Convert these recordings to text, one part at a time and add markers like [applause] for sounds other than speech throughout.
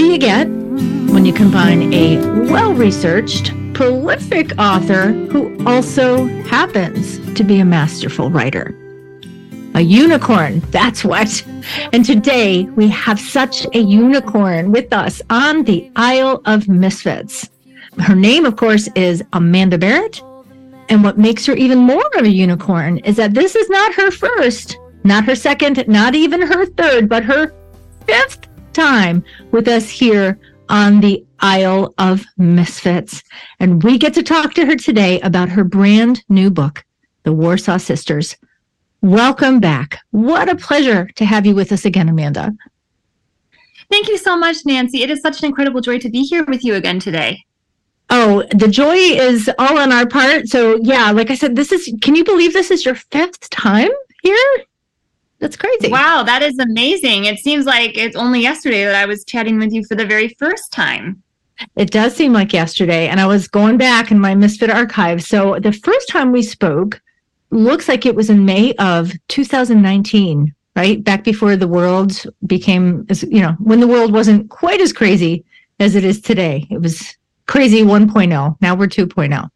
do you get when you combine a well researched, prolific author who also happens to be a masterful writer? A unicorn, that's what. And today we have such a unicorn with us on the Isle of Misfits. Her name, of course, is Amanda Barratt. And what makes her even more of a unicorn is that this is not her first, not her second, not even her third, but her fifth time with us here on the Isle of Misfits. And we get to talk to her today about her brand new book, The Warsaw Sisters. Welcome back. What a pleasure to have you with us again, Amanda. Thank you so much, Nancy. It is such an incredible joy to be here with you again today. Oh, the joy is all on our part. So, yeah, like I said, this is, can you believe this is your fifth time here? That's crazy. Wow, that is amazing. It seems like it's only yesterday that I was chatting with you for the very first time. It does seem like yesterday. And I was going back in my Misfit archive. So, the first time we spoke looks like it was in May of 2019, right? Back before the world became, you know, when the world wasn't quite as crazy as it is today. It was crazy 1.0. Now we're 2.0.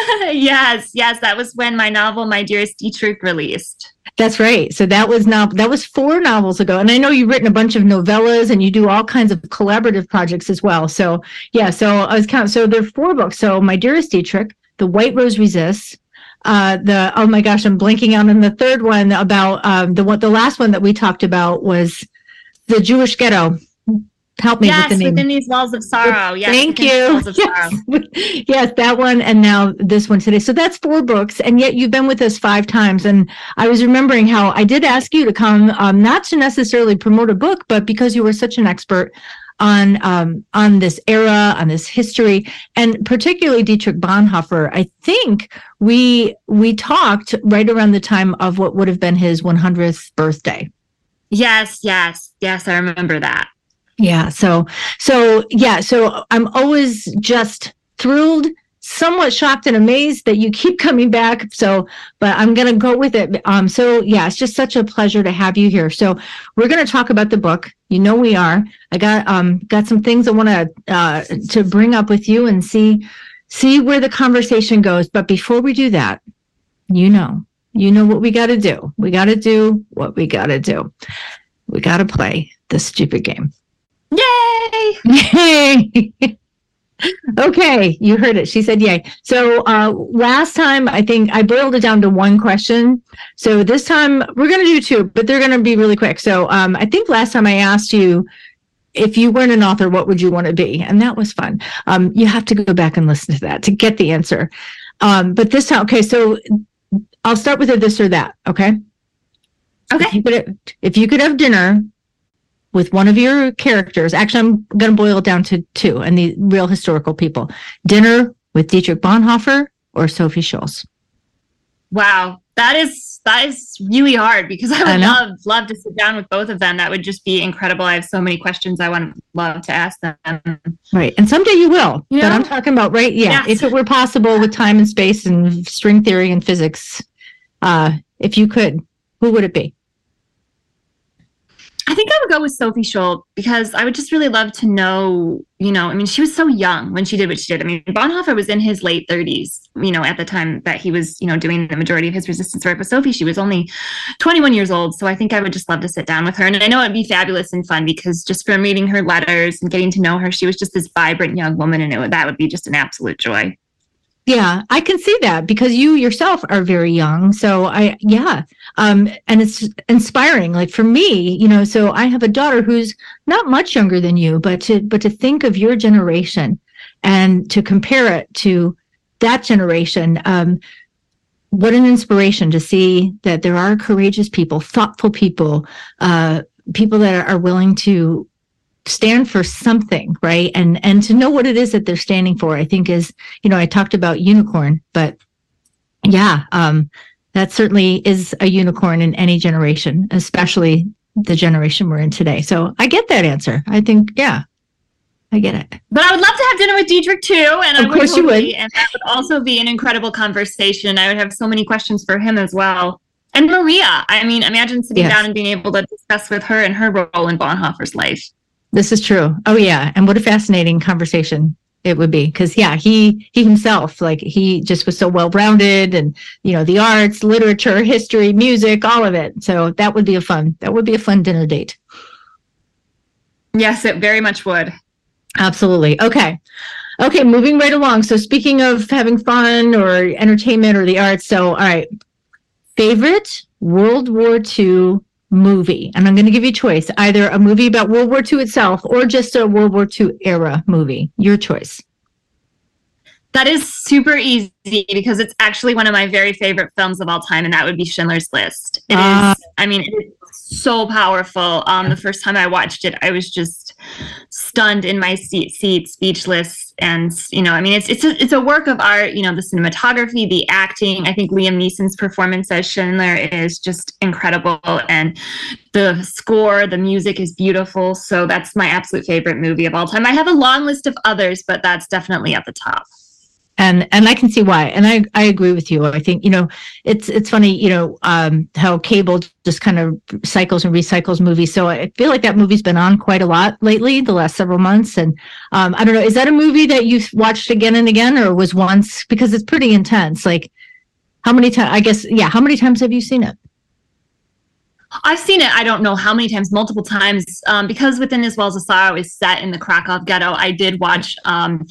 [laughs] yes, yes, that was when my novel My Dearest Dietrich released. That's right. So that was now that was four novels ago. And I know you've written a bunch of novellas and you do all kinds of collaborative projects as well. So yeah, so I was counting. So there are four books. So My Dearest Dietrich, The White Rose Resists, uh, the oh my gosh, I'm blanking out on the third one about um, the one the last one that we talked about was the Jewish ghetto help me yes, with the name. within these walls of sorrow. Yes, thank you. [laughs] Yes. [laughs] yes, that one, and now this one today. So that's four books, and yet you've been with us five times. And I was remembering how I did ask you to come, um, not to necessarily promote a book, but because you were such an expert on um, on this era, on this history, and particularly Dietrich Bonhoeffer. I think we we talked right around the time of what would have been his 100th birthday. Yes, yes, yes, I remember that. Yeah. So, so yeah. So I'm always just thrilled, somewhat shocked and amazed that you keep coming back. So, but I'm going to go with it. Um, so yeah, it's just such a pleasure to have you here. So we're going to talk about the book. You know, we are, I got, um, got some things I want to, uh, to bring up with you and see, see where the conversation goes. But before we do that, you know, you know what we got to do. We got to do what we got to do. We got to play the stupid game. Yay! Yay! [laughs] okay, you heard it. She said yay. So uh, last time, I think I boiled it down to one question. So this time we're going to do two, but they're going to be really quick. So um, I think last time I asked you if you weren't an author, what would you want to be? And that was fun. Um, you have to go back and listen to that to get the answer. Um, but this time, okay, so I'll start with a this or that. Okay. Okay. If you could, if you could have dinner with one of your characters. Actually, I'm going to boil it down to two and the real historical people. Dinner with Dietrich Bonhoeffer or Sophie Scholl. Wow, that is that is really hard because I would I love love to sit down with both of them. That would just be incredible. I have so many questions I want love to ask them. Right, and someday you will. You but I'm talking about right. Yeah, yes. if it were possible with time and space and string theory and physics, uh, if you could, who would it be? I think I would go with Sophie Scholl because I would just really love to know, you know, I mean, she was so young when she did what she did. I mean, Bonhoeffer was in his late 30s, you know, at the time that he was, you know, doing the majority of his resistance work. But Sophie, she was only 21 years old. So I think I would just love to sit down with her. And I know it'd be fabulous and fun because just from reading her letters and getting to know her, she was just this vibrant young woman. And it that would be just an absolute joy. Yeah, I can see that because you yourself are very young. So I, yeah, um, and it's inspiring. Like for me, you know, so I have a daughter who's not much younger than you, but to but to think of your generation and to compare it to that generation, um, what an inspiration to see that there are courageous people, thoughtful people, uh, people that are willing to stand for something right and and to know what it is that they're standing for i think is you know i talked about unicorn but yeah um that certainly is a unicorn in any generation especially the generation we're in today so i get that answer i think yeah I get it. But I would love to have dinner with Dietrich too. And of I course you would. And that would also be an incredible conversation. I would have so many questions for him as well. And Maria, I mean, imagine sitting yes. down and being able to discuss with her and her role in Bonhoeffer's life. This is true. Oh yeah, and what a fascinating conversation it would be. Because yeah he he himself like he just was so well rounded and you know the arts literature history music all of it. So that would be a fun that would be a fun dinner date. Yes it very much would. Absolutely. Okay. Okay moving right along. So speaking of having fun or entertainment or the arts so all right. Favorite world war ii movie. And i'm going to give you a choice either a movie about world war ii itself or just a world war ii era movie. Your choice. That is super easy because it's actually one of my very favorite films of all time, and that would be Schindler's List. It uh, is, I mean, so powerful. Um, the first time I watched it, I was just stunned in my seat, seat speechless. And you know, I mean, it's it's a it's a work of art. You know, the cinematography, the acting. I think Liam Neeson's performance as Schindler is just incredible, and the score, the music is beautiful. So that's my absolute favorite movie of all time. I have a long list of others, but that's definitely at the top and and I can see why. And I I agree with you. I think you know it's it's funny you know um, how cable just kind of cycles and recycles movies. So I feel like that movie's been on quite a lot lately, the last several months. And um, I don't know, is that a movie that you've watched again and again, or was once because it's pretty intense? Like how many times? I guess yeah. How many times have you seen it? I've seen it. I don't know how many times, multiple times, um, because within As Well as a Sorrow is set in the Krakow ghetto. I did watch um,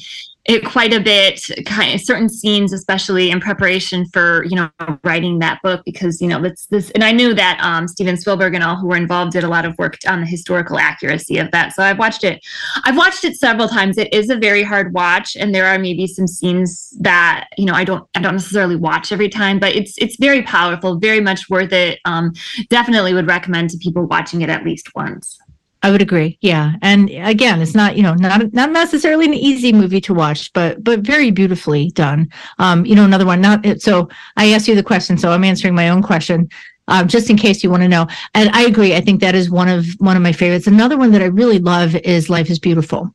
it quite a bit kind of certain scenes especially in preparation for you know writing that book because you know that's this and i knew that um, steven spielberg and all who were involved did a lot of work on the historical accuracy of that so i've watched it. I've watched it several times. It is a very hard watch and there are maybe some scenes that you know i don't i don't necessarily watch every time but it's it's very powerful very much worth it. Um, definitely would recommend to people watching it at least once I would agree. Yeah. And again, it's not, you know, not not necessarily an easy movie to watch, but but very beautifully done. Um, you know, another one, not so I asked you the question, so I'm answering my own question. Um, just in case you want to know. And I agree. I think that is one of one of my favorites. Another one that I really love is Life is Beautiful.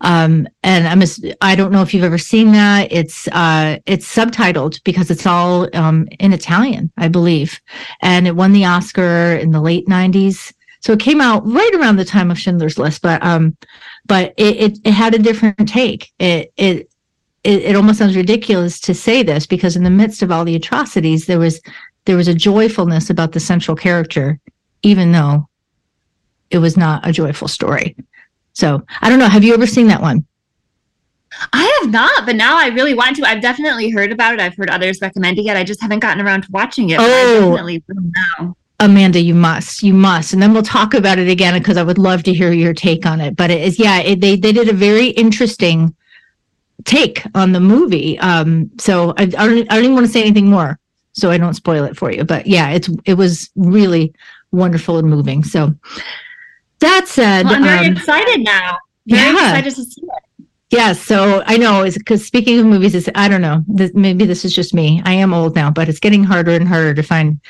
Um, and I'm a, I don't know if you've ever seen that. It's uh, it's subtitled because it's all um, in Italian, I believe, and it won the Oscar in the late '90s. So it came out right around the time of Schindler's List, but um, but it, it, it had a different take. It, it it it almost sounds ridiculous to say this because in the midst of all the atrocities, there was there was a joyfulness about the central character, even though it was not a joyful story. So I don't know. Have you ever seen that one? I have not, but now I really want to. I've definitely heard about it. I've heard others recommending it. I just haven't gotten around to watching it. Oh, I definitely will now. Amanda, you must, you must, and then we'll talk about it again because I would love to hear your take on it. But it is, yeah, it, they they did a very interesting take on the movie. Um, so I, I don't, I don't even want to say anything more, so I don't spoil it for you. But yeah, it's it was really wonderful and moving. So that said, well, I'm very um, excited now. Very yeah. excited to see it. Yeah, so I know is because speaking of movies, is I don't know. This, maybe this is just me. I am old now, but it's getting harder and harder to find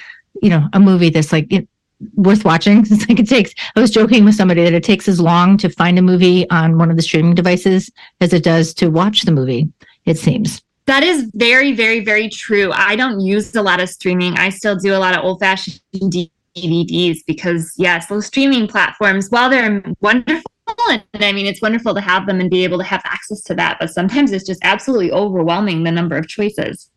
you know, a movie that's like it, worth watching. [laughs] It's like it takes, I was joking with somebody that it takes as long to find a movie on one of the streaming devices as it does to watch the movie, it seems. That is very, very, very true. I don't use a lot of streaming. I still do a lot of old fashioned DVDs because, yes, those streaming platforms, while they're wonderful, and I mean, it's wonderful to have them and be able to have access to that, but sometimes it's just absolutely overwhelming the number of choices.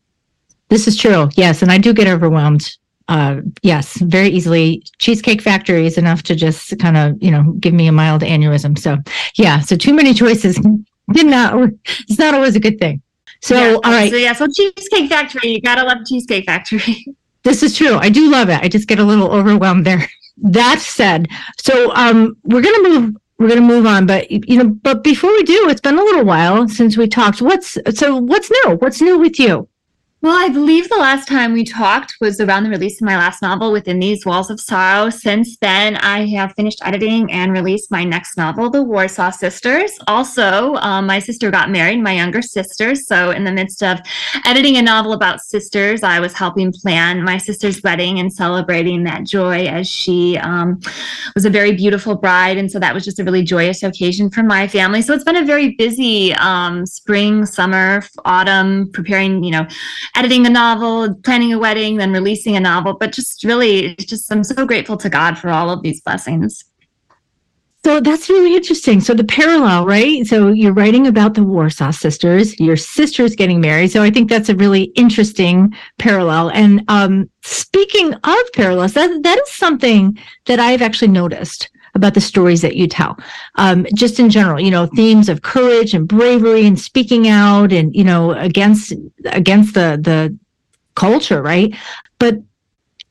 This is true. Yes. And I do get overwhelmed uh, yes, very easily. Cheesecake Factory is enough to just kind of, you know, give me a mild aneurysm. So, yeah, so too many choices [laughs] did not, it's not always a good thing. So, yeah, all right. So, yeah, so Cheesecake Factory, you gotta love Cheesecake Factory. [laughs] this is true. I do love it. I just get a little overwhelmed there. [laughs] That said, so um, we're gonna move. We're gonna move on, but you know, but before we do, it's been a little while since we talked. What's so? What's new? What's new with you? Well, I believe the last time we talked was around the release of my last novel, Within These Walls of Sorrow. Since then, I have finished editing and released my next novel, The Warsaw Sisters. Also, um, my sister got married, my younger sister. So, in the midst of editing a novel about sisters, I was helping plan my sister's wedding and celebrating that joy as she um, was a very beautiful bride. And so, that was just a really joyous occasion for my family. So, it's been a very busy um, spring, summer, autumn, preparing, you know, editing a novel, planning a wedding, then releasing a novel. But just really, just I'm so grateful to God for all of these blessings. So that's really interesting. So the parallel, right? So you're writing about the Warsaw sisters, your sister's getting married. So I think that's a really interesting parallel. And um, speaking of parallels, that that is something that I've actually noticed about the stories that you tell. Um, just in general, you know, themes of courage and bravery and speaking out and you know against against the the culture, right? But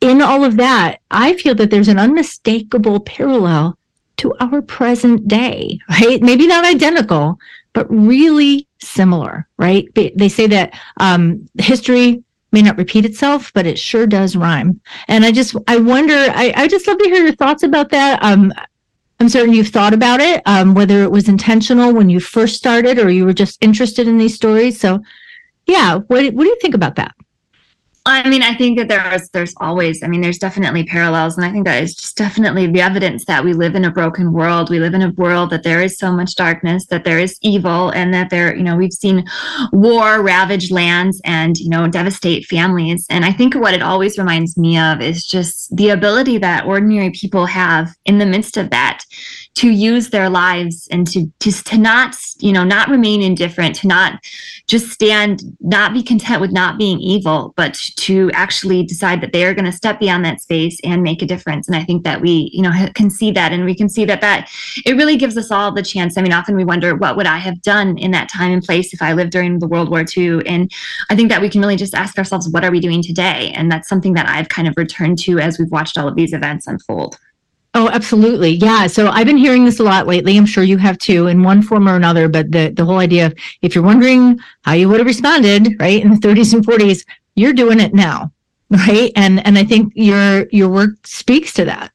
in all of that, I feel that there's an unmistakable parallel to our present day, right? Maybe not identical, but really similar, right? They say that um, history may not repeat itself, but it sure does rhyme. And I just, I wonder, I, I just love to hear your thoughts about that. Um, I'm certain you've thought about it, um, whether it was intentional when you first started or you were just interested in these stories. So, yeah, what, what do you think about that? I mean, I think that there's there's always, I mean, there's definitely parallels, and I think that is just definitely the evidence that we live in a broken world. We live in a world that there is so much darkness, that there is evil, and that there, you know, we've seen war ravage lands and you know devastate families. And I think what it always reminds me of is just the ability that ordinary people have in the midst of that to use their lives and to just to not you know not remain indifferent to not just stand not be content with not being evil but to actually decide that they are going to step beyond that space and make a difference. And i think that we you know can see that and we can see that that it really gives us all the chance. I mean often we wonder what would i have done in that time and place if i lived during the world war ii and i think that we can really just ask ourselves what are we doing today? And that's something that i've kind of returned to as we've watched all of these events unfold Oh, absolutely. Yeah. So I've been hearing this a lot lately. I'm sure you have too, in one form or another. But the, the whole idea of if you're wondering how you would have responded, right, in the 30s and 40s, you're doing it now. [laughs] Right. And and I think your your work speaks to that.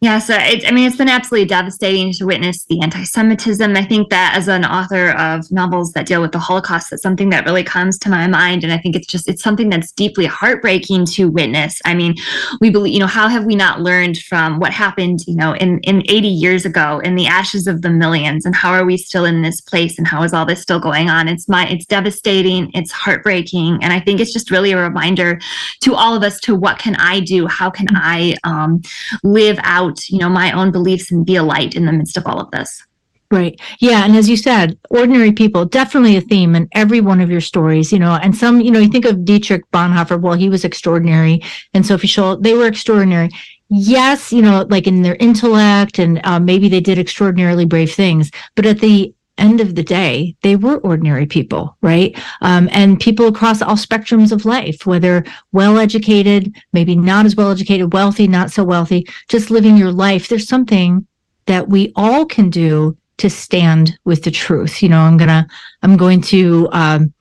Yeah, so it, I mean, it's been absolutely devastating to witness the anti-Semitism. I think that as an author of novels that deal with the Holocaust, that's something that really comes to my mind, and I think it's just it's something that's deeply heartbreaking to witness. I mean, we believe, you know, how have we not learned from what happened, you know, in in 80 years ago, in the ashes of the millions, and how are we still in this place, and how is all this still going on? It's my, it's devastating, it's heartbreaking, and I think it's just really a reminder to all of us to what can I do? How can I um, live out out, you know, my own beliefs and be a light in the midst of all of this. Right. Yeah. And as you said, ordinary people, definitely a theme in every one of your stories, you know, and some, you know, you think of Dietrich Bonhoeffer, well, he was extraordinary. And Sophie Scholl, they were extraordinary. Yes, you know, like in their intellect and uh, maybe they did extraordinarily brave things, but at the end of the day, they were ordinary people, right? Um, and people across all spectrums of life, whether well educated, maybe not as well educated, wealthy, not so wealthy, just living your life. There's something that we all can do to stand with the truth. You know, I'm gonna, I'm going to, um,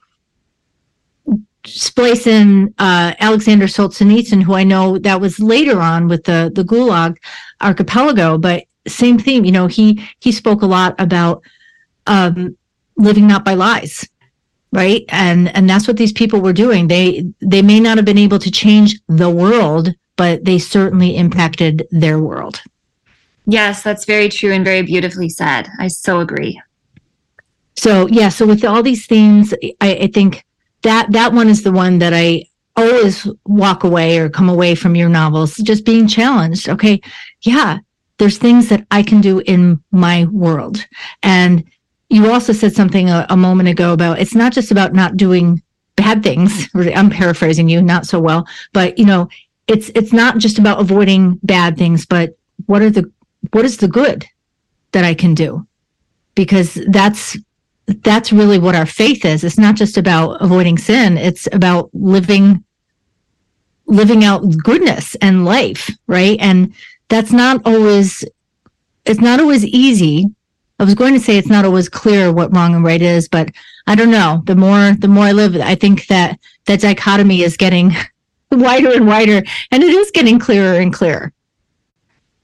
splice in uh, Alexander Solzhenitsyn, who I know that was later on with the the Gulag archipelago, but same theme. You know, he he spoke a lot about um, living not by lies right? And and that's what these people were doing. They they may not have been able to change the world but they certainly impacted their world. Yes that's very true and very beautifully said. I so agree. So yeah so with all these themes i, I think that that one is the one that i always walk away or come away from your novels just being challenged. Okay yeah there's things that i can do in my world. And you also said something a, a, moment ago about it's not just about not doing bad things. [laughs] I'm paraphrasing you not so well. But you know it's it's not just about avoiding bad things but what are the what is the good that i can do? Because that's that's really what our faith is. It's not just about avoiding sin. It's about living living out goodness and life right? And that's not always it's not always easy I was going to say it's not always clear what wrong and right is, but I don't know. The more the more I live, I think that that dichotomy is getting [laughs] wider and wider, and it is getting clearer and clearer.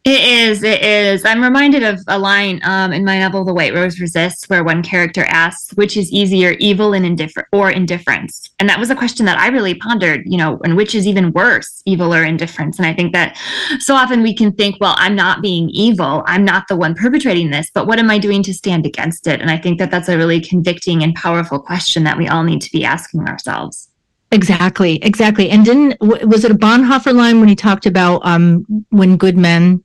It is. It is. I'm reminded of a line um, in my novel, The White Rose Resists, where one character asks, "Which is easier, evil and indifferent, or indifference?" And that was a question that I really pondered. You know, and which is even worse, evil or indifference? And I think that so often we can think, "Well, I'm not being evil. I'm not the one perpetrating this, but what am I doing to stand against it?" And I think that that's a really convicting and powerful question that we all need to be asking ourselves. Exactly, exactly. And didn't was it a Bonhoeffer line when he talked about um, when good men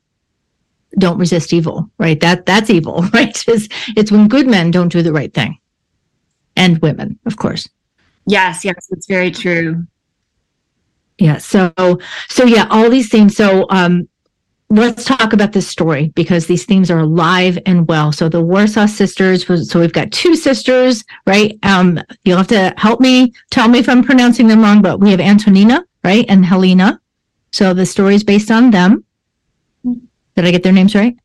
don't resist evil, right? That that's evil, [laughs] right? It's, it's when good men don't do the right thing. And women, of course. Yes, yes, it's very true. Yeah. So so yeah, all these things. So um let's talk about this story because these themes are alive and well. So the Warsaw sisters so we've got two sisters, right? Um you'll have to help me tell me if I'm pronouncing them wrong, but we have Antonina, right? And Helena. So the story is based on them. Did I get their names right?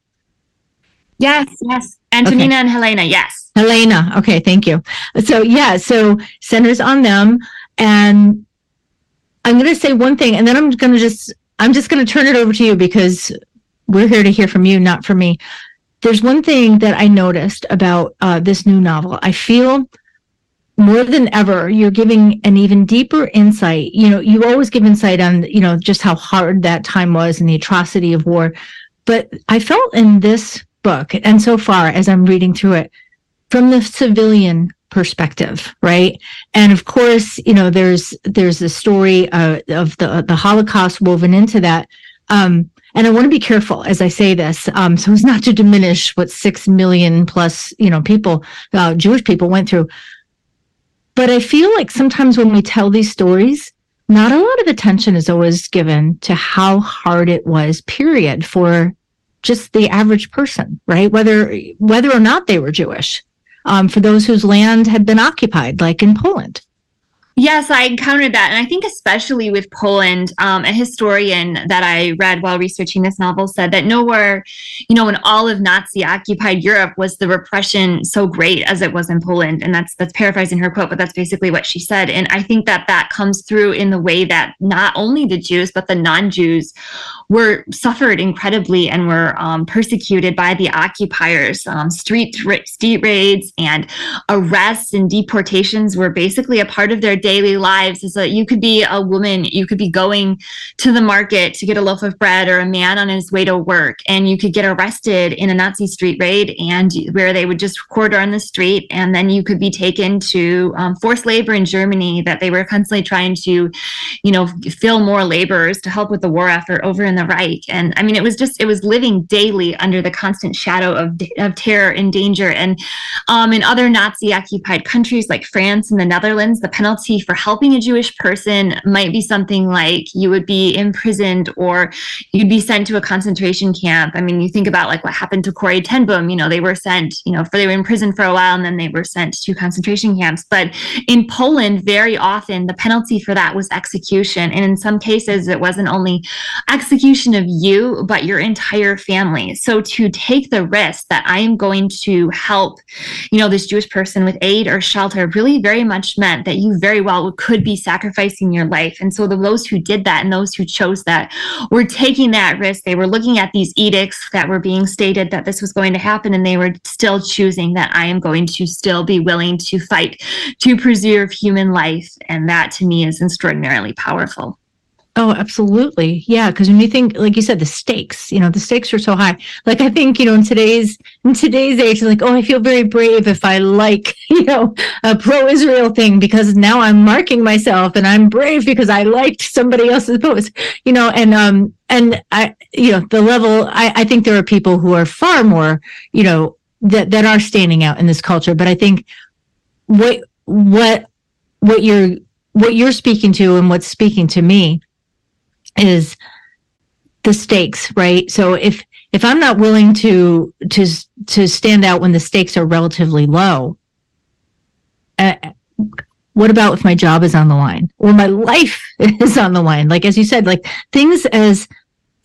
Yes, yes. Antonina okay. and Helena, yes. Helena. Okay, thank you. So yeah, so centers on them. And I'm gonna say one thing, and then I'm gonna just I'm just gonna turn it over to you because we're here to hear from you, not from me. There's one thing that I noticed about uh, this new novel. I feel more than ever you're giving an even deeper insight you know you always give insight on you know just how hard that time was and the atrocity of war but i felt in this book and so far as i'm reading through it from the civilian perspective right and of course you know there's there's the story uh, of the the holocaust woven into that um, and I want to be careful as I say this, um, so as not to diminish what six million plus, you know, people, uh, Jewish people went through. But I feel like sometimes when we tell these stories, not a lot of attention is always given to how hard it was, period, for just the average person, right? Whether whether or not they were Jewish, um, for those whose land had been occupied, like in Poland. Yes, I encountered that. And I think, especially with Poland, um, a historian that I read while researching this novel said that nowhere, you know, in all of Nazi occupied Europe was the repression so great as it was in Poland. And that's, that's paraphrasing her quote, but that's basically what she said. And I think that that comes through in the way that not only the Jews, but the non Jews were suffered incredibly and were um, persecuted by the occupiers. Um, street, street raids and arrests and deportations were basically a part of their daily lives that you could be a woman, you could be going to the market to get a loaf of bread or a man on his way to work, and you could get arrested in a Nazi street raid and where they would just quarter on the street. And then you could be taken to um, forced labor in Germany that they were constantly trying to, you know, fill more laborers to help with the war effort over in the Reich. And I mean, it was just, it was living daily under the constant shadow of, of terror and danger. And um, in other Nazi occupied countries like France and the Netherlands, the penalty for helping a Jewish person might be something like you would be imprisoned or you'd be sent to a concentration camp. I mean, you think about like what happened to Corrie ten Boom, you know, they were sent, you know, for they were in prison for a while and then they were sent to concentration camps. But in Poland, very often the penalty for that was execution. And in some cases, it wasn't only execution of you, but your entire family. So to take the risk that I am going to help, you know, this Jewish person with aid or shelter really very much meant that you very well could be sacrificing your life. And so the, those who did that and those who chose that were taking that risk. They were looking at these edicts that were being stated that this was going to happen, and they were still choosing that I am going to still be willing to fight to preserve human life. And that to me is extraordinarily powerful. Oh, absolutely. Yeah. Cause when you think, like you said, the stakes, you know, the stakes are so high. Like I think, you know, in today's, in today's age, like, oh, I feel very brave if I like, [laughs] you know, a pro Israel thing because now I'm marking myself and I'm brave because I liked somebody else's post, you know, and, um, and I, you know, the level, I, I think there are people who are far more, you know, that, that are standing out in this culture. But I think what, what, what you're, what you're speaking to and what's speaking to me is the stakes, right? So if if I'm not willing to to to stand out when the stakes are relatively low, uh, what about if my job is on the line or my life [laughs] is on the line? Like as you said, like things as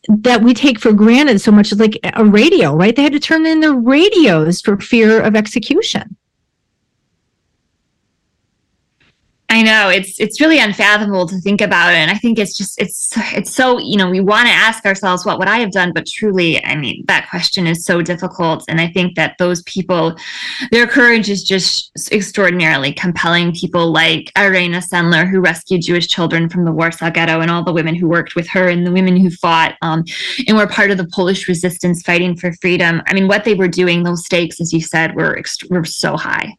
that we take for granted so much, like a radio, right? They had to turn in their radios for fear of execution. I know it's it's really unfathomable to think about it, and I think it's just it's it's so you know we want to ask ourselves what would I have done, but truly, I mean that question is so difficult, and I think that those people, their courage is just extraordinarily compelling. People like Irena Sendler, who rescued Jewish children from the Warsaw Ghetto, and all the women who worked with her, and the women who fought um, and were part of the Polish resistance fighting for freedom. I mean, what they were doing, those stakes, as you said, were were so high.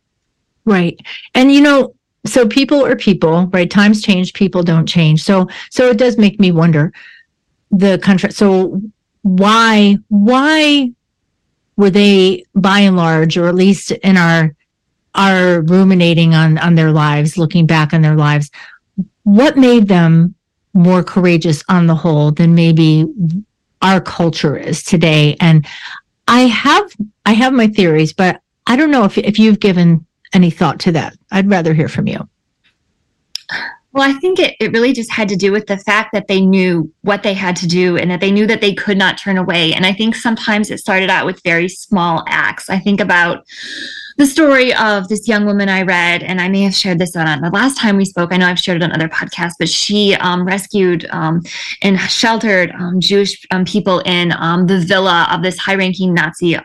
Right, and you know so people are people, right? Times change, people don't change. So so it does make me wonder the country. So why why were they by and large, or at least in our our ruminating on on their lives, looking back on their lives, what made them more courageous on the whole than maybe our culture is today? And I have I have my theories, but I don't know if if you've given any thought to that. I'd rather hear from you. Well, I think it, it really just had to do with the fact that they knew what they had to do and that they knew that they could not turn away. And I think sometimes it started out with very small acts. I think about the story of this young woman I read, and I may have shared this on the last time we spoke. I know I've shared it on other podcasts, but she um, rescued um, and sheltered um, Jewish um, people in um, the villa of this high ranking Nazi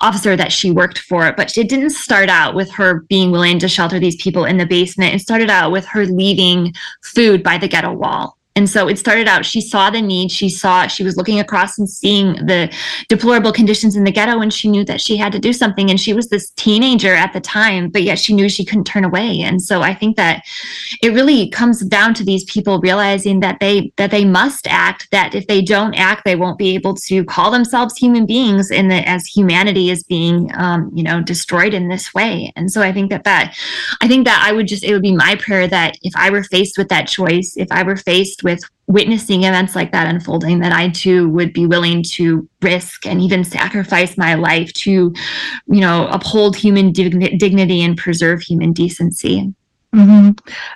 officer that she worked for. But it didn't start out with her being willing to shelter these people in the basement. It started out with her leaving food by the ghetto wall. And so it started out, she saw the need. She saw, she was looking across and seeing the deplorable conditions in the ghetto, and she knew that she had to do something. And she was this teenager at the time, but yet she knew she couldn't turn away. And so I think that it really comes down to these people realizing that they that they must act, that if they don't act, they won't be able to call themselves human beings in the as humanity is being um, you know, destroyed in this way. And so I think that that I think that I would just it would be my prayer that if I were faced with that choice, if I were faced with witnessing events like that unfolding that I too would be willing to risk and even sacrifice my life to, you know, uphold human dig- dignity and preserve human decency. Mm-hmm.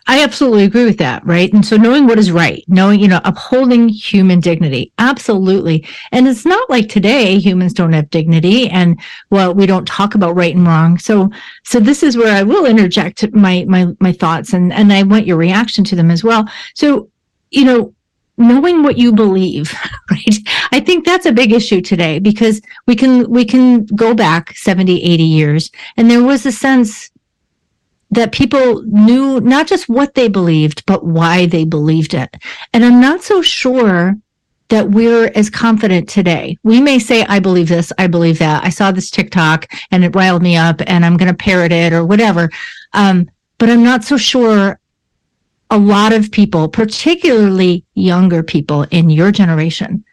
I absolutely agree with that, right? And so knowing what is right, knowing, you know, upholding human dignity, absolutely. And it's not like today humans don't have dignity and well, we don't talk about right and wrong. So, so this is where I will interject my, my, my thoughts and, and I want your reaction to them as well. So, you know, knowing what you believe [laughs] right i think that's a big issue today because we can we can go back 70 80 years and there was a sense that people knew not just what they believed but why they believed it and i'm not so sure that we're as confident today. We may say, I believe this, I believe that. I saw this TikTok and it riled me up and I'm going to parrot it or whatever. Um, but I'm not so sure a lot of people, particularly younger people in your generation,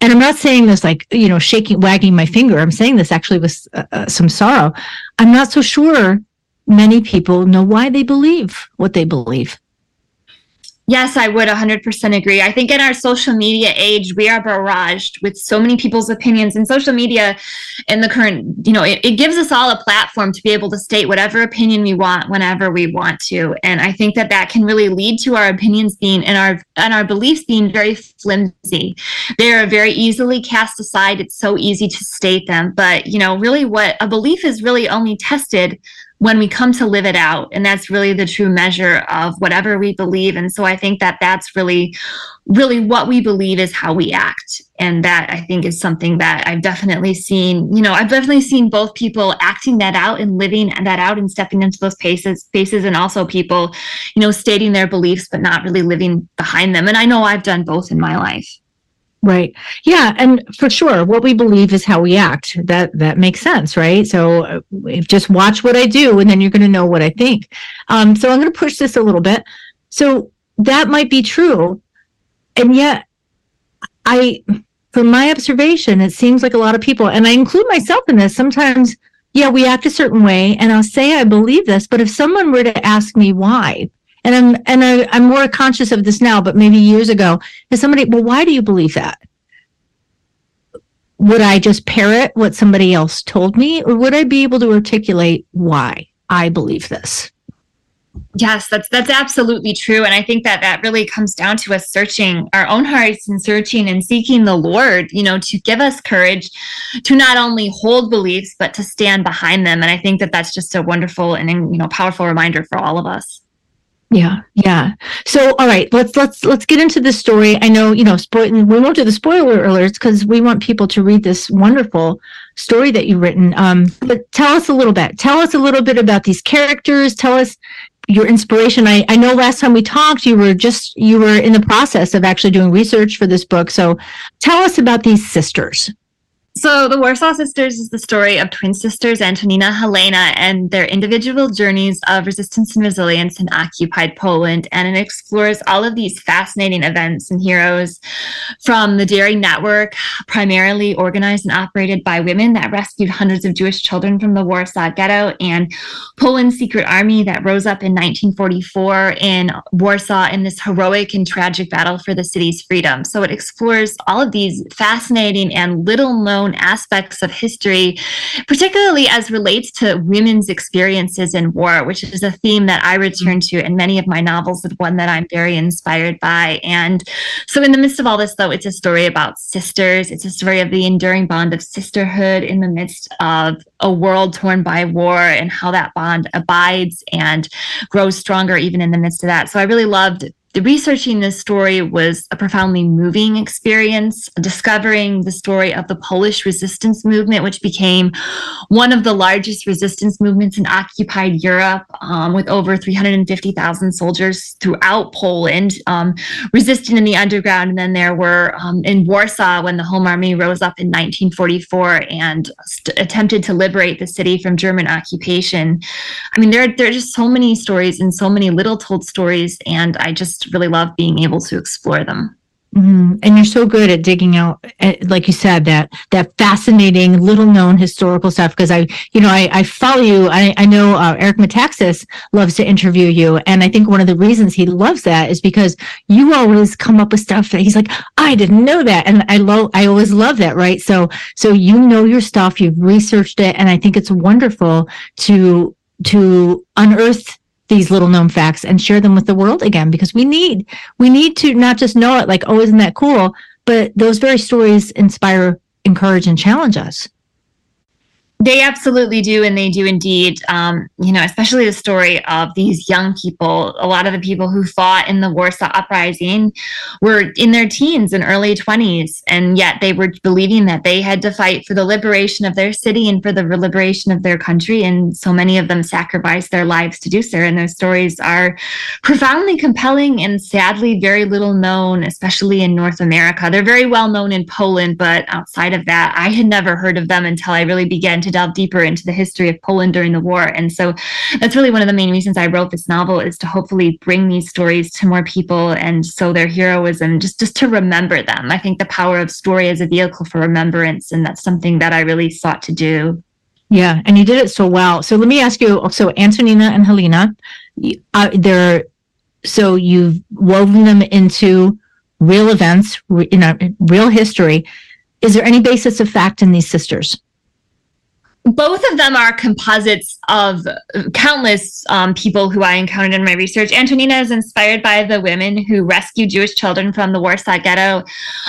and I'm not saying this like, you know, shaking, wagging my finger. I'm saying this actually with uh, uh, some sorrow. I'm not so sure many people know why they believe what they believe. Yes, I would 100% agree. I think in our social media age, we are barraged with so many people's opinions. And social media, in the current, you know, it, it, gives us all a platform to be able to state whatever opinion we want whenever we want to. And I think that that can really lead to our opinions being and our and our beliefs being very flimsy. They are very easily cast aside. It's so easy to state them, but you know, really, what a belief is really only tested when we come to live it out. And that's really the true measure of whatever we believe. And so i think that that's really really what we believe is how we act. And that i think is something that i've definitely seen you know i've definitely seen both people acting that out and living that out and stepping into those spaces spaces and also people you know stating their beliefs but not really living behind them. And i know i've done both in my life Right. Yeah, and for sure, what we believe is how we act. That that makes sense, right? So uh, just watch what I do, and then you're going to know what I think. Um, so I'm going to push this a little bit. So that might be true, and yet, I, from my observation, it seems like a lot of people, and I include myself in this. Sometimes, yeah, we act a certain way, and I'll say I believe this, but if someone were to ask me why, and I'm and I, I'm more conscious of this now, but maybe years ago, is somebody, well, why do you believe that? Would I just parrot what somebody else told me, or would I be able to articulate why I believe this? Yes, that's that's absolutely true, and I think that that really comes down to us searching our own hearts and searching and seeking the Lord, you know, to give us courage to not only hold beliefs but to stand behind them. And I think that that's just a wonderful and you know powerful reminder for all of us. Yeah, yeah. So, all right, let's let's let's get into the story. I know, you know, spoil. We won't do the spoiler alerts because we want people to read this wonderful story that you've written. Um, but tell us a little bit. Tell us a little bit about these characters. Tell us your inspiration. I I know last time we talked, you were just you were in the process of actually doing research for this book. So, tell us about these sisters. So, the Warsaw Sisters is the story of twin sisters Antonina Helena and their individual journeys of resistance and resilience in occupied Poland. And it explores all of these fascinating events and heroes from the Daring Network, primarily organized and operated by women that rescued hundreds of Jewish children from the Warsaw Ghetto, and Poland's secret army that rose up in 1944 in Warsaw in this heroic and tragic battle for the city's freedom. So, it explores all of these fascinating and little known aspects of history, particularly as relates to women's experiences in war, which is a theme that I return to in many of my novels and one that I'm very inspired by. And so, in the midst of all this, though, it's a story about sisters. It's a story of the enduring bond of sisterhood in the midst of a world torn by war and how that bond abides and grows stronger even in the midst of that. So, I really loved the researching this story was a profoundly moving experience, discovering the story of the Polish resistance movement, which became one of the largest resistance movements in occupied Europe, um, with over 350,000 soldiers throughout Poland um, resisting in the underground. And then there were um, in Warsaw when the Home Army rose up in 1944 and st- attempted to liberate the city from German occupation. I mean, there, there are just so many stories and so many little told stories. And I just just really love being able to explore them. Mm-hmm. And you're so good at digging out, eh, like you said, that that fascinating, little known historical stuff. Because I, you know, I, I follow you. I, I know uh, Eric Metaxas loves to interview you, and I think one of the reasons he loves that is because you always come up with stuff that he's like, I didn't know that, and I love. I always love that, right? So, so you know your stuff, you've researched it, and I think it's wonderful to to unearth these little known facts and share them with the world again because we need we need to not just know it like oh isn't that cool? But those very stories inspire encourage and challenge us they absolutely do, and they do indeed. Um, you know, especially the story of these young people. A lot of the people who fought in the Warsaw Uprising were in their teens and early 20s, and yet they were believing that they had to fight for the liberation of their city and for the liberation of their country. And so many of them sacrificed their lives to do so. And those stories are profoundly compelling and sadly very little known, especially in North America. They're very well known in Poland, but outside of that, I had never heard of them until I really began to to delve deeper into the history of Poland during the war. And so that's really one of the main reasons I wrote this novel is to hopefully bring these stories to more people and so their heroism, just, just to remember them. I think the power of story is a vehicle for remembrance. And that's something that I really sought to do. Yeah, and you did it so well. So let me ask you. So Antonina and Helena, uh, they're so you've woven them into real events, you know, real history. Is there any basis of fact in these sisters? Both of them are composites of countless um, people who I encountered in my research. Antonina is inspired by the women who rescued Jewish children from the Warsaw Ghetto.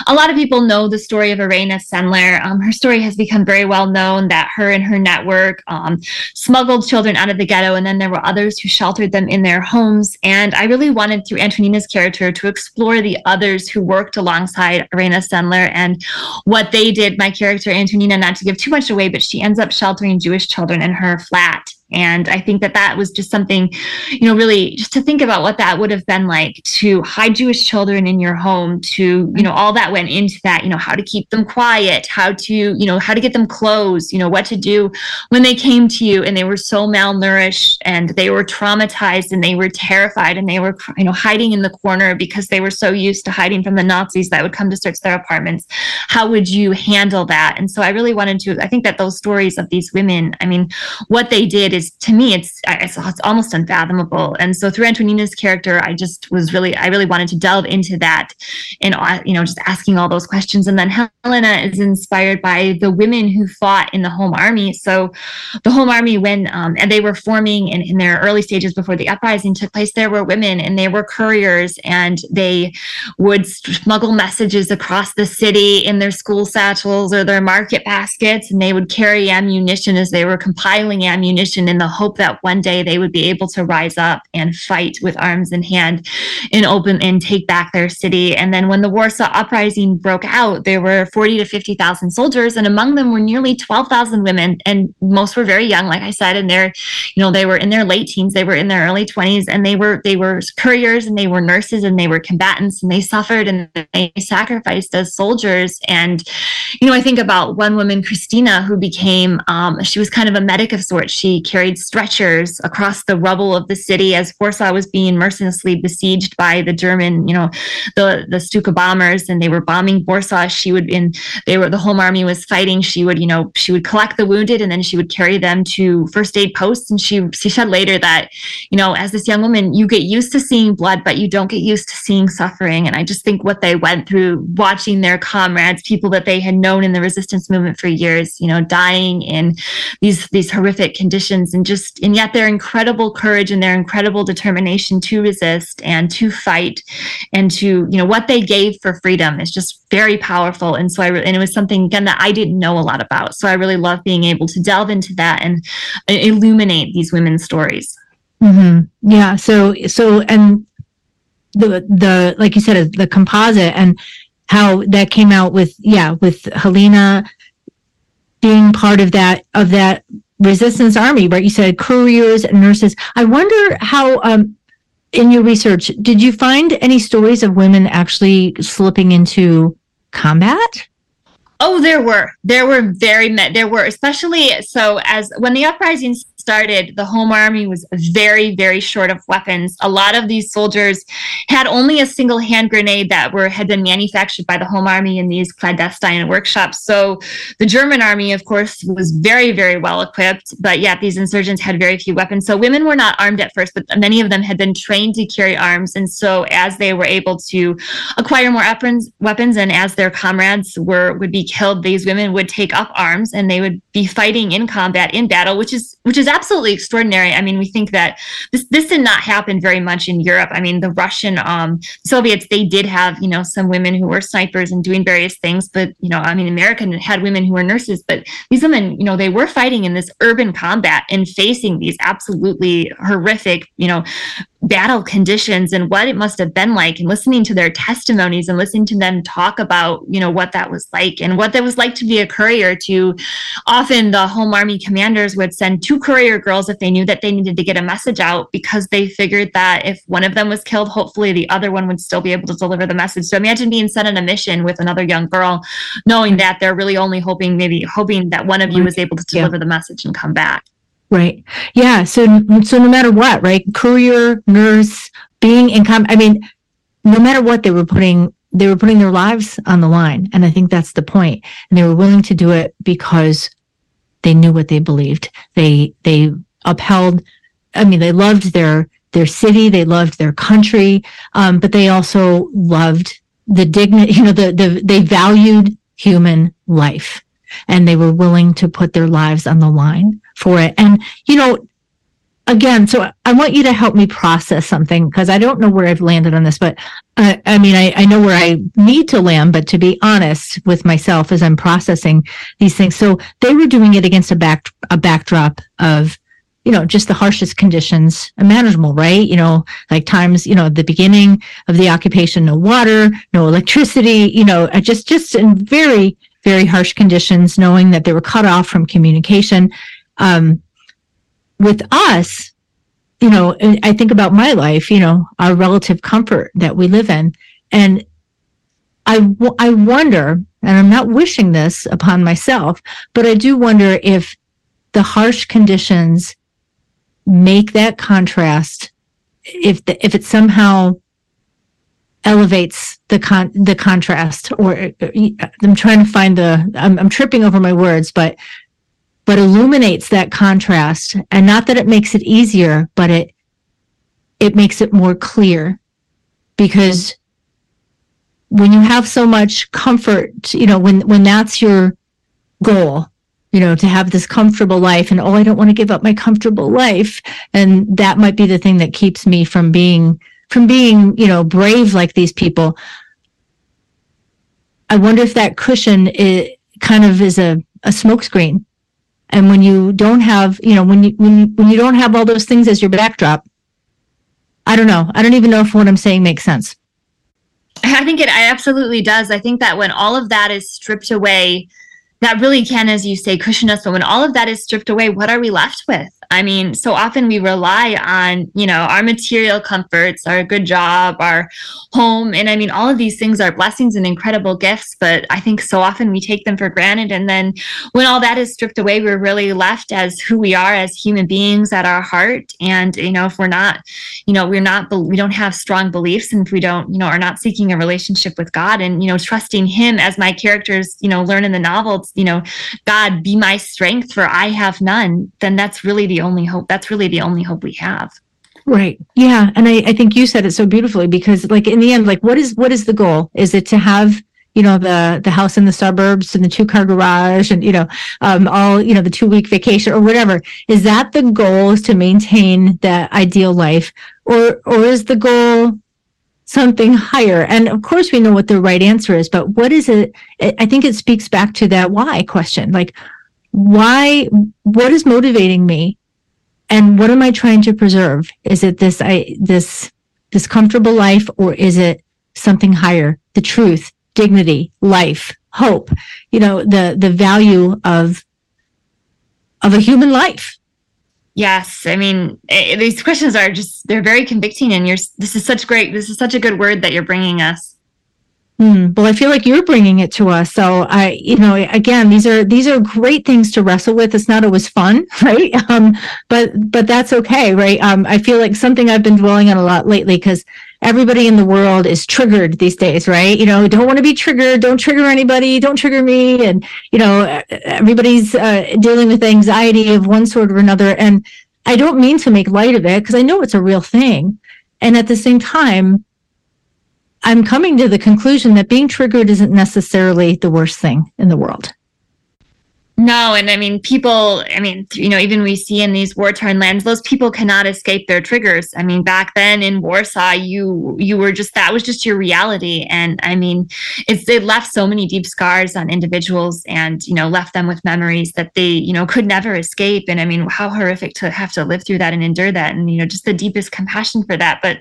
A lot of people know the story of Irena Sendler. Um, her story has become very well known that her and her network um, smuggled children out of the ghetto, and then there were others who sheltered them in their homes. And I really wanted, through Antonina's character, to explore the others who worked alongside Irena Sendler and what they did. My character, Antonina, not to give too much away, but she ends up sheltering Jewish children in her flat and I think that that was just something, you know, really just to think about what that would have been like to hide Jewish children in your home, to, you know, all that went into that, you know, how to keep them quiet, how to, you know, how to get them clothes, you know, what to do when they came to you and they were so malnourished and they were traumatized and they were terrified and they were, you know, hiding in the corner because they were so used to hiding from the Nazis that would come to search their apartments. How would you handle that? And so I really wanted to, I think that those stories of these women, I mean, what they did is to me it's, it's it's almost unfathomable. And so through antonina's character i just was really i really wanted to delve into that and uh, you know just asking all those questions. And then helena is inspired by the women who fought in the home army. So the home army when um, and they were forming in, in their early stages before the uprising took place there were women and they were couriers and they would smuggle messages across the city in their school satchels or their market baskets and they would carry ammunition as they were compiling ammunition in the hope that one day they would be able to rise up and fight with arms in hand and open and take back their city. And then when the Warsaw Uprising broke out, there were 40 to 50,000 soldiers, and among them were nearly 12,000 women, and most were very young, like I said, and they're, you know, they were in their late teens, they were in their early 20s, and they were they were couriers and they were nurses and they were combatants and they suffered and they sacrificed as soldiers. And, you know, I think about one woman, Christina, who became um, she was kind of a medic of sorts. She carried stretchers across the rubble of the city as Warsaw was being mercilessly besieged by the German, you know, the the Stuka bombers, and they were bombing Warsaw. She would in they were the home army was fighting. She would, you know, she would collect the wounded and then she would carry them to first aid posts. And she she said later that, you know, as this young woman, you get used to seeing blood, but you don't get used to seeing suffering. And I just think what they went through, watching their comrades, people that they had known in the resistance movement for years, you know, dying in these these horrific conditions, and just and yet their incredible courage and their incredible determination to resist and to fight and to you know what they gave for freedom is just very powerful. And so i and it was something again that i didn't know a lot about. So i really love being able to delve into that and uh, illuminate these women's stories. Mm-hmm. yeah. So so and the the like you said the composite and how that came out with yeah with helena being part of that of that resistance army right you said couriers nurses i wonder how um in your research, did you find any stories of women actually slipping into combat? Oh, there were. There were very many. There were, especially so as when the uprisings started, the home army was very, very short of weapons. A lot of these soldiers had only a single hand grenade that were had been manufactured by the home army in these clandestine workshops. So the German army, of course, was very, very well equipped, but yet these insurgents had very few weapons. So women were not armed at first, but many of them had been trained to carry arms. And so as they were able to acquire more weapons, weapons, and as their comrades were would be killed, these women would take up arms and they would be fighting in combat in battle, which is which is absolutely extraordinary. I mean, we think that this this did not happen very much in Europe. I mean, the Russian um, Soviets they did have you know some women who were snipers and doing various things, but you know, I mean, America had women who were nurses, but these women, you know, they were fighting in this urban combat and facing these absolutely horrific, you know, battle conditions and what it must have been like and listening to their testimonies and listening to them talk about you know what that was like and what that was like to be a courier to often the home army commanders would send two courier girls if they knew that they needed to get a message out because they figured that if one of them was killed hopefully the other one would still be able to deliver the message. So imagine being sent on a mission with another young girl knowing that they're really only hoping maybe hoping that one of you was able to deliver yeah. the message and come back Right. Yeah. So, so no matter what, right? Courier, nurse, being in com, I mean, no matter what, they were putting, they were putting their lives on the line. And I think that's the point. And they were willing to do it because they knew what they believed. They, they upheld, I mean, they loved their, their city. They loved their country. Um, but they also loved the dignity, you know, the, the, they valued human life and they were willing to put their lives on the line for it. And, you know, again, so I want you to help me process something because I don't know where I've landed on this, but uh, I mean, I, I know where I need to land, but to be honest with myself as I'm processing these things. So they were doing it against a back, a backdrop of, you know, just the harshest conditions imaginable, right? You know, like times, you know, the beginning of the occupation, no water, no electricity, you know, just, just in very, very harsh conditions, knowing that they were cut off from communication. Um, with us, you know, I think about my life, you know, our relative comfort that we live in. And I, I wonder, and I'm not wishing this upon myself, but I do wonder if the harsh conditions make that contrast, if the, if it somehow elevates the con the contrast or uh, i'm trying to find the I'm, I'm tripping over my words but but illuminates that contrast. And not that it makes it easier but it it makes it more clear. Because when you have so much comfort you know when when that's your goal you know to have this comfortable life and oh i don't want to give up my comfortable life and that might be the thing that keeps me from being from being, you know, brave like these people. I wonder if that cushion is, kind of is a, a smokescreen And when you don't have, you know, when you when you, when you don't have all those things as your backdrop, I don't know. I don't even know if what I'm saying makes sense. I think it absolutely does. I think that when all of that is stripped away, that really can, as you say, cushion us. But when all of that is stripped away, what are we left with? I mean, so often we rely on, you know, our material comforts, our good job, our home. And I mean, all of these things are blessings and incredible gifts, but I think so often we take them for granted. And then when all that is stripped away, we're really left as who we are as human beings at our heart. And, you know, if we're not, you know, we're not, we don't have strong beliefs and if we don't, you know, are not seeking a relationship with God and, you know, trusting Him as my characters, you know, learn in the novels, you know, God be my strength for I have none, then that's really the only hope. That's really the only hope we have. Right. Yeah. And I, I think you said it so beautifully because like in the end, like what is what is the goal? Is it to have you know the the house in the suburbs and the two car garage and you know um, all you know the two week vacation or whatever is that the goal is to maintain that ideal life or or is the goal something higher and of course we know what the right answer is but what is it i think it speaks back to that why question like why what is motivating me and what am i trying to preserve? Is it this i this this comfortable life or is it something higher? The truth dignity life hope you know the the value of of a human life. Yes. I mean it, these questions are just they're very convicting and you're this is such great this is such a good word that you're bringing us Mm, well, I feel like you're bringing it to us. So I, you know, again, these are these are great things to wrestle with. It's not always fun, [laughs] right? Um, but but that's okay, right? Um, I feel like something I've been dwelling on a lot lately because everybody in the world is triggered these days, right? You know, don't want to be triggered. Don't trigger anybody. Don't trigger me. And you know, everybody's uh, dealing with anxiety of one sort or another. And I don't mean to make light of it because I know it's a real thing. And at the same time, I'm coming to the conclusion that being triggered isn't necessarily the worst thing in the world. No, and I mean, people, I mean, you know, even we see in these war torn lands, those people cannot escape their triggers. I mean, back then in Warsaw, you you were just that was just your reality. And I mean, it's it left so many deep scars on individuals and, you know, left them with memories that they, you know, could never escape. And I mean, how horrific to have to live through that and endure that. And, you know, just the deepest compassion for that. But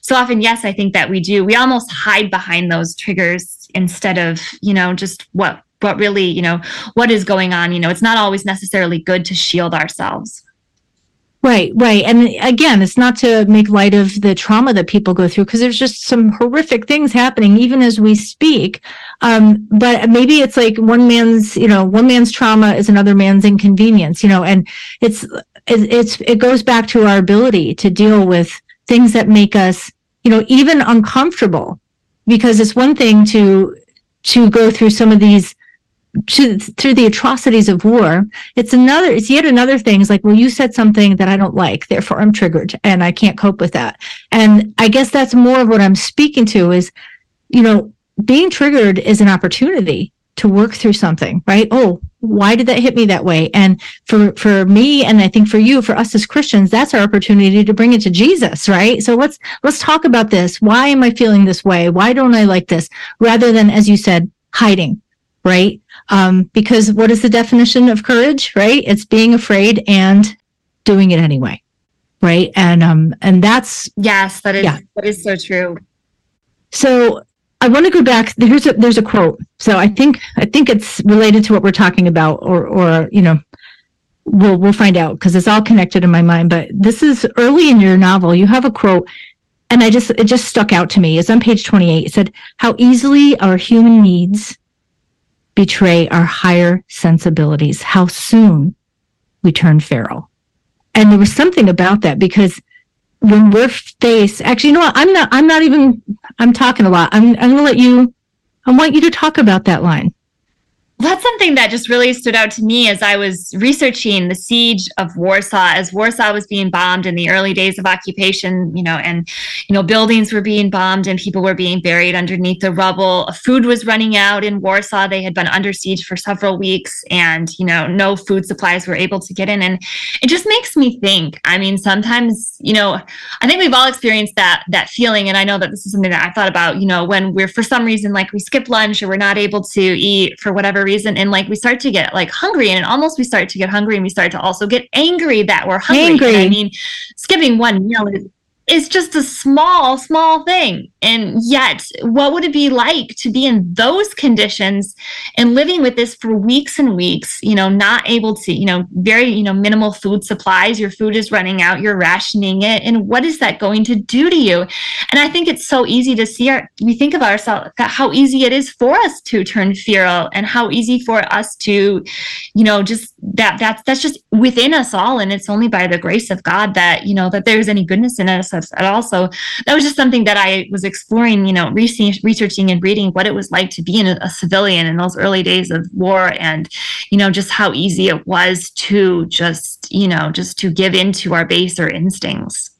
so often, yes, I think that we do. We almost hide behind those triggers instead of, you know, just what what really, you know, what is going on. You know, it's not always necessarily good to shield ourselves. Right, right. And again, it's not to make light of the trauma that people go through because there's just some horrific things happening even as we speak. Um, but maybe it's like one man's, you know, one man's trauma is another man's inconvenience, you know, and it's, it's, it goes back to our ability to deal with things that make us, you know, even uncomfortable because it's one thing to, to go through some of these to, through the atrocities of war, it's another, it's yet another thing. It's like, well, you said something that I don't like, therefore I'm triggered and I can't cope with that. And I guess that's more of what I'm speaking to is, you know, being triggered is an opportunity to work through something, right? Oh, why did that hit me that way? And for, for me, and I think for you, for us as Christians, that's our opportunity to bring it to Jesus, right? So let's, let's talk about this. Why am I feeling this way? Why don't I like this? Rather than, as you said, hiding, right? Um, because what is the definition of courage, right? It's being afraid and doing it anyway. Right. And, um, and that's, yes, that is, yeah. that is so true. So I want to go back. There's a, there's a quote. So I think, I think it's related to what we're talking about or, or, you know, we'll, we'll find out because it's all connected in my mind. But this is early in your novel. You have a quote and I just, it just stuck out to me. It's on page 28. It said, how easily our human needs betray our higher sensibilities, how soon we turn feral. And there was something about that because when we're faced, actually, you know what? I'm not, I'm not even, I'm talking a lot. I'm, I'm going to let you, I want you to talk about that line that's something that just really stood out to me as I was researching the siege of Warsaw, as Warsaw was being bombed in the early days of occupation, you know, and, you know, buildings were being bombed and people were being buried underneath the rubble. Food was running out in Warsaw. They had been under siege for several weeks and, you know, no food supplies were able to get in. And it just makes me think, I mean, sometimes, you know, I think we've all experienced that, that feeling. And I know that this is something that I thought about, you know, when we're for some reason, like we skip lunch or we're not able to eat for whatever reason. And like we start to get like hungry and almost we start to get hungry and we start to also get angry that we're hungry. Angry. I mean, skipping one meal is is just a small, small thing. And yet, what would it be like to be in those conditions and living with this for weeks and weeks, you know, not able to, you know, very, you know, minimal food supplies, your food is running out, you're rationing it. And what is that going to do to you? And I think it's so easy to see our, we think of ourselves, how easy it is for us to turn feral and how easy for us to, you know, just that, that's, that's just within us all. And it's only by the grace of God that, you know, that there's any goodness in us at all. So that was just something that I was exploring, you know, researching and reading what it was like to be in a, a civilian in those early days of war and, you know, just how easy it was to just, you know, just to give into our baser instincts.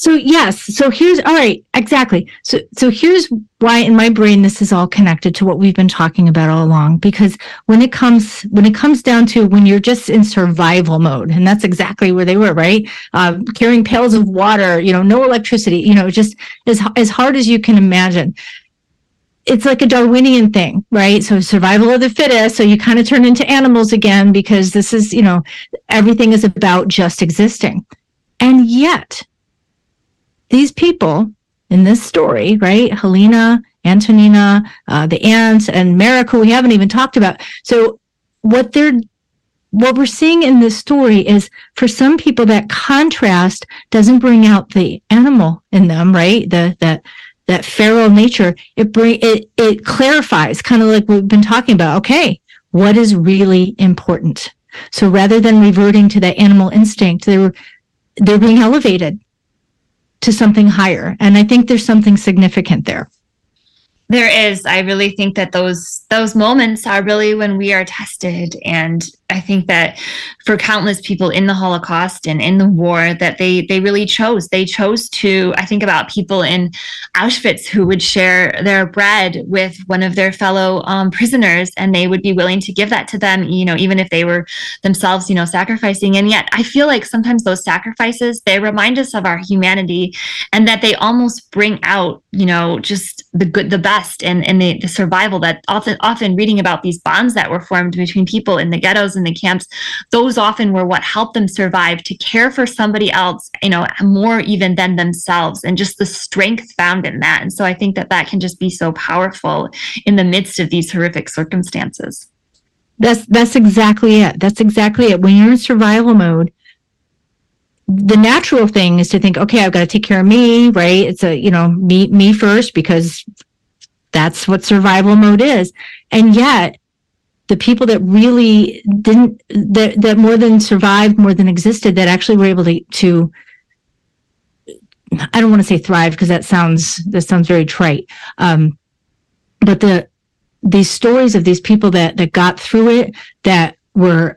So yes, so here's all right, exactly. So so here's why in my brain this is all connected to what we've been talking about all along because when it comes when it comes down to when you're just in survival mode and that's exactly where they were, right? Uh, carrying pails of water, you know, no electricity, you know, just as as hard as you can imagine. It's like a Darwinian thing, right? So survival of the fittest. So you kind of turn into animals again because this is, you know, everything is about just existing. And yet, these people in this story, right? Helena, Antonina, uh, the aunts, and Marek, who we haven't even talked about. So what they're what we're seeing in this story is for some people that contrast doesn't bring out the animal in them, right? The that that feral nature. It bring it it clarifies, kind of like we've been talking about. Okay, what is really important? So rather than reverting to that animal instinct, they were they're being elevated to something higher. And I think there's something significant there. There is. I really think that those those moments are really when we are tested and I think that for countless people in the Holocaust and in the war, that they they really chose. They chose to. I think about people in Auschwitz who would share their bread with one of their fellow um, prisoners, and they would be willing to give that to them. You know, even if they were themselves, you know, sacrificing. And yet, I feel like sometimes those sacrifices they remind us of our humanity, and that they almost bring out, you know, just the good, the best, and and the, the survival. That often often reading about these bonds that were formed between people in the ghettos and the camps, those often were what helped them survive to care for somebody else, you know, more even than themselves, and just the strength found in that. And so I think that that can just be so powerful in the midst of these horrific circumstances. That's that's exactly it. That's exactly it. When you're in survival mode, the natural thing is to think, okay, I've got to take care of me, right? It's a, you know, me, me first because that's what survival mode is. And yet the people that really didn't that, that more than survived more than existed that actually were able to to i don't want to say thrive because that sounds that sounds very trite um, but the these stories of these people that that got through it that were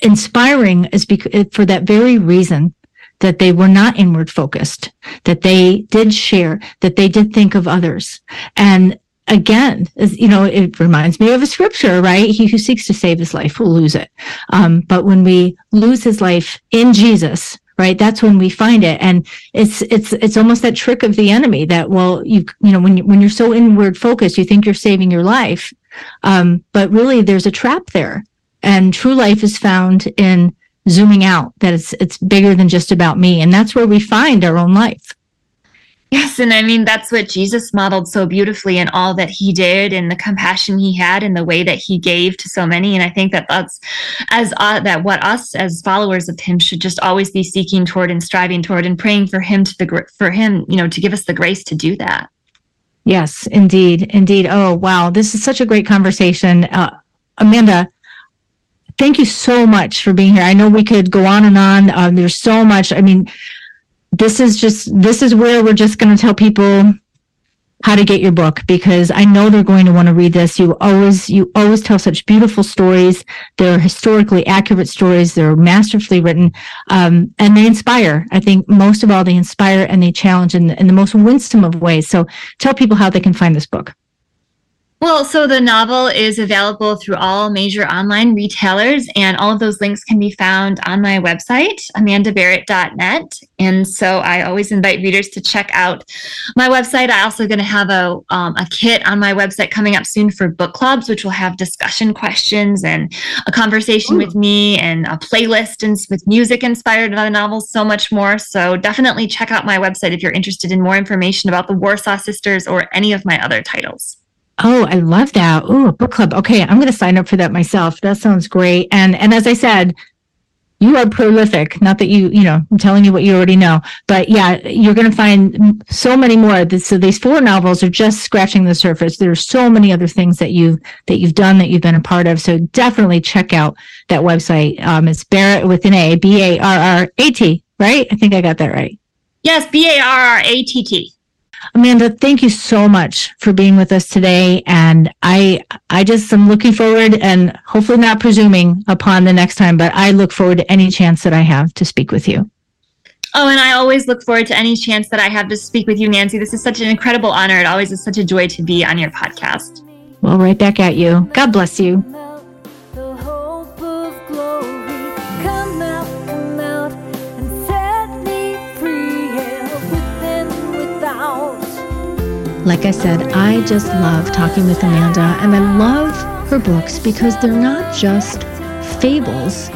inspiring is because for that very reason that they were not inward focused, that they did share, that they did think of others. And again, you know, it reminds me of a scripture, right? He who seeks to save his life will lose it. Um, but when we lose his life in Jesus, right that's when we find it and it's it's it's almost that trick of the enemy that well you you know when you when you're so inward focused you think you're saving your life um, but really there's a trap there and true life is found in zooming out that it's it's bigger than just about me and that's where we find our own life Yes, and I mean that's what Jesus modeled so beautifully in all that he did and the compassion he had and the way that he gave to so many and I think that that's as uh, that what us as followers of him should just always be seeking toward and striving toward and praying for him to the for him, you know, to give us the grace to do that. Yes, indeed. Indeed. Oh, wow. This is such a great conversation. Uh, Amanda, thank you so much for being here. I know we could go on and on. Um, there's so much. I mean, this is just this is where we're just going to tell people how to get your book because I know they're going to want to read this. You always you always tell such beautiful stories. They're historically accurate stories. They're masterfully written, um, and they inspire. I think most of all, they inspire and they challenge in, in the most winsome of ways. So tell people how they can find this book. Well, so the novel is available through all major online retailers, and all of those links can be found on my website, amandabarratt.net. And so I always invite readers to check out my website. I also going to have a, um, a kit on my website coming up soon for book clubs, which will have discussion questions and a conversation Ooh. with me and a playlist and with music inspired by the novel, so much more. So definitely check out my website if you're interested in more information about the Warsaw Sisters or any of my other titles. Oh, I love that. Oh, book club. Okay, I'm going to sign up for that myself. That sounds great. And and as I said, you are prolific. Not that you, you know, I'm telling you what you already know, but yeah, you're going to find so many more. So these four novels are just scratching the surface. There's so many other things that you've that you've done that you've been a part of. So definitely check out that website. Um, it's Barratt with an A, B A R R A T. Right? I think I got that right. Yes, B A R R A T T. Amanda, thank you so much for being with us today. And I, I just am looking forward and hopefully not presuming upon the next time, but I look forward to any chance that I have to speak with you. Oh, and I always look forward to any chance that I have to speak with you, Nancy. This is such an incredible honor. It always is such a joy to be on your podcast. Well, right back at you. God bless you. Like I said, I just love talking with Amanda, and I love her books because they're not just fables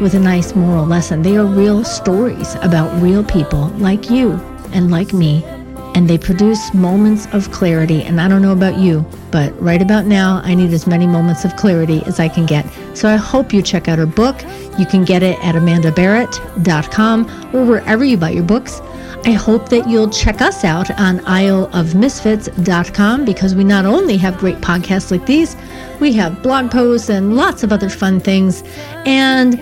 with a nice moral lesson. They are real stories about real people like you and like me, and they produce moments of clarity. And I don't know about you, but right about now, I need as many moments of clarity as I can get. So I hope you check out her book. You can get it at amandabarratt.com or wherever you buy your books. I hope that you'll check us out on isleofmisfits.com because we not only have great podcasts like these, we have blog posts and lots of other fun things. And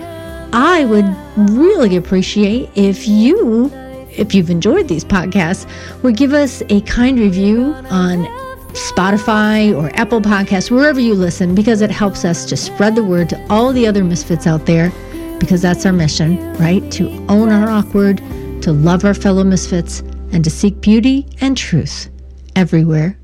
I would really appreciate if you, if you've enjoyed these podcasts, would give us a kind review on Spotify or Apple Podcasts, wherever you listen, because it helps us to spread the word to all the other misfits out there, because that's our mission, right? To own our awkward to love our fellow misfits, and to seek beauty and truth everywhere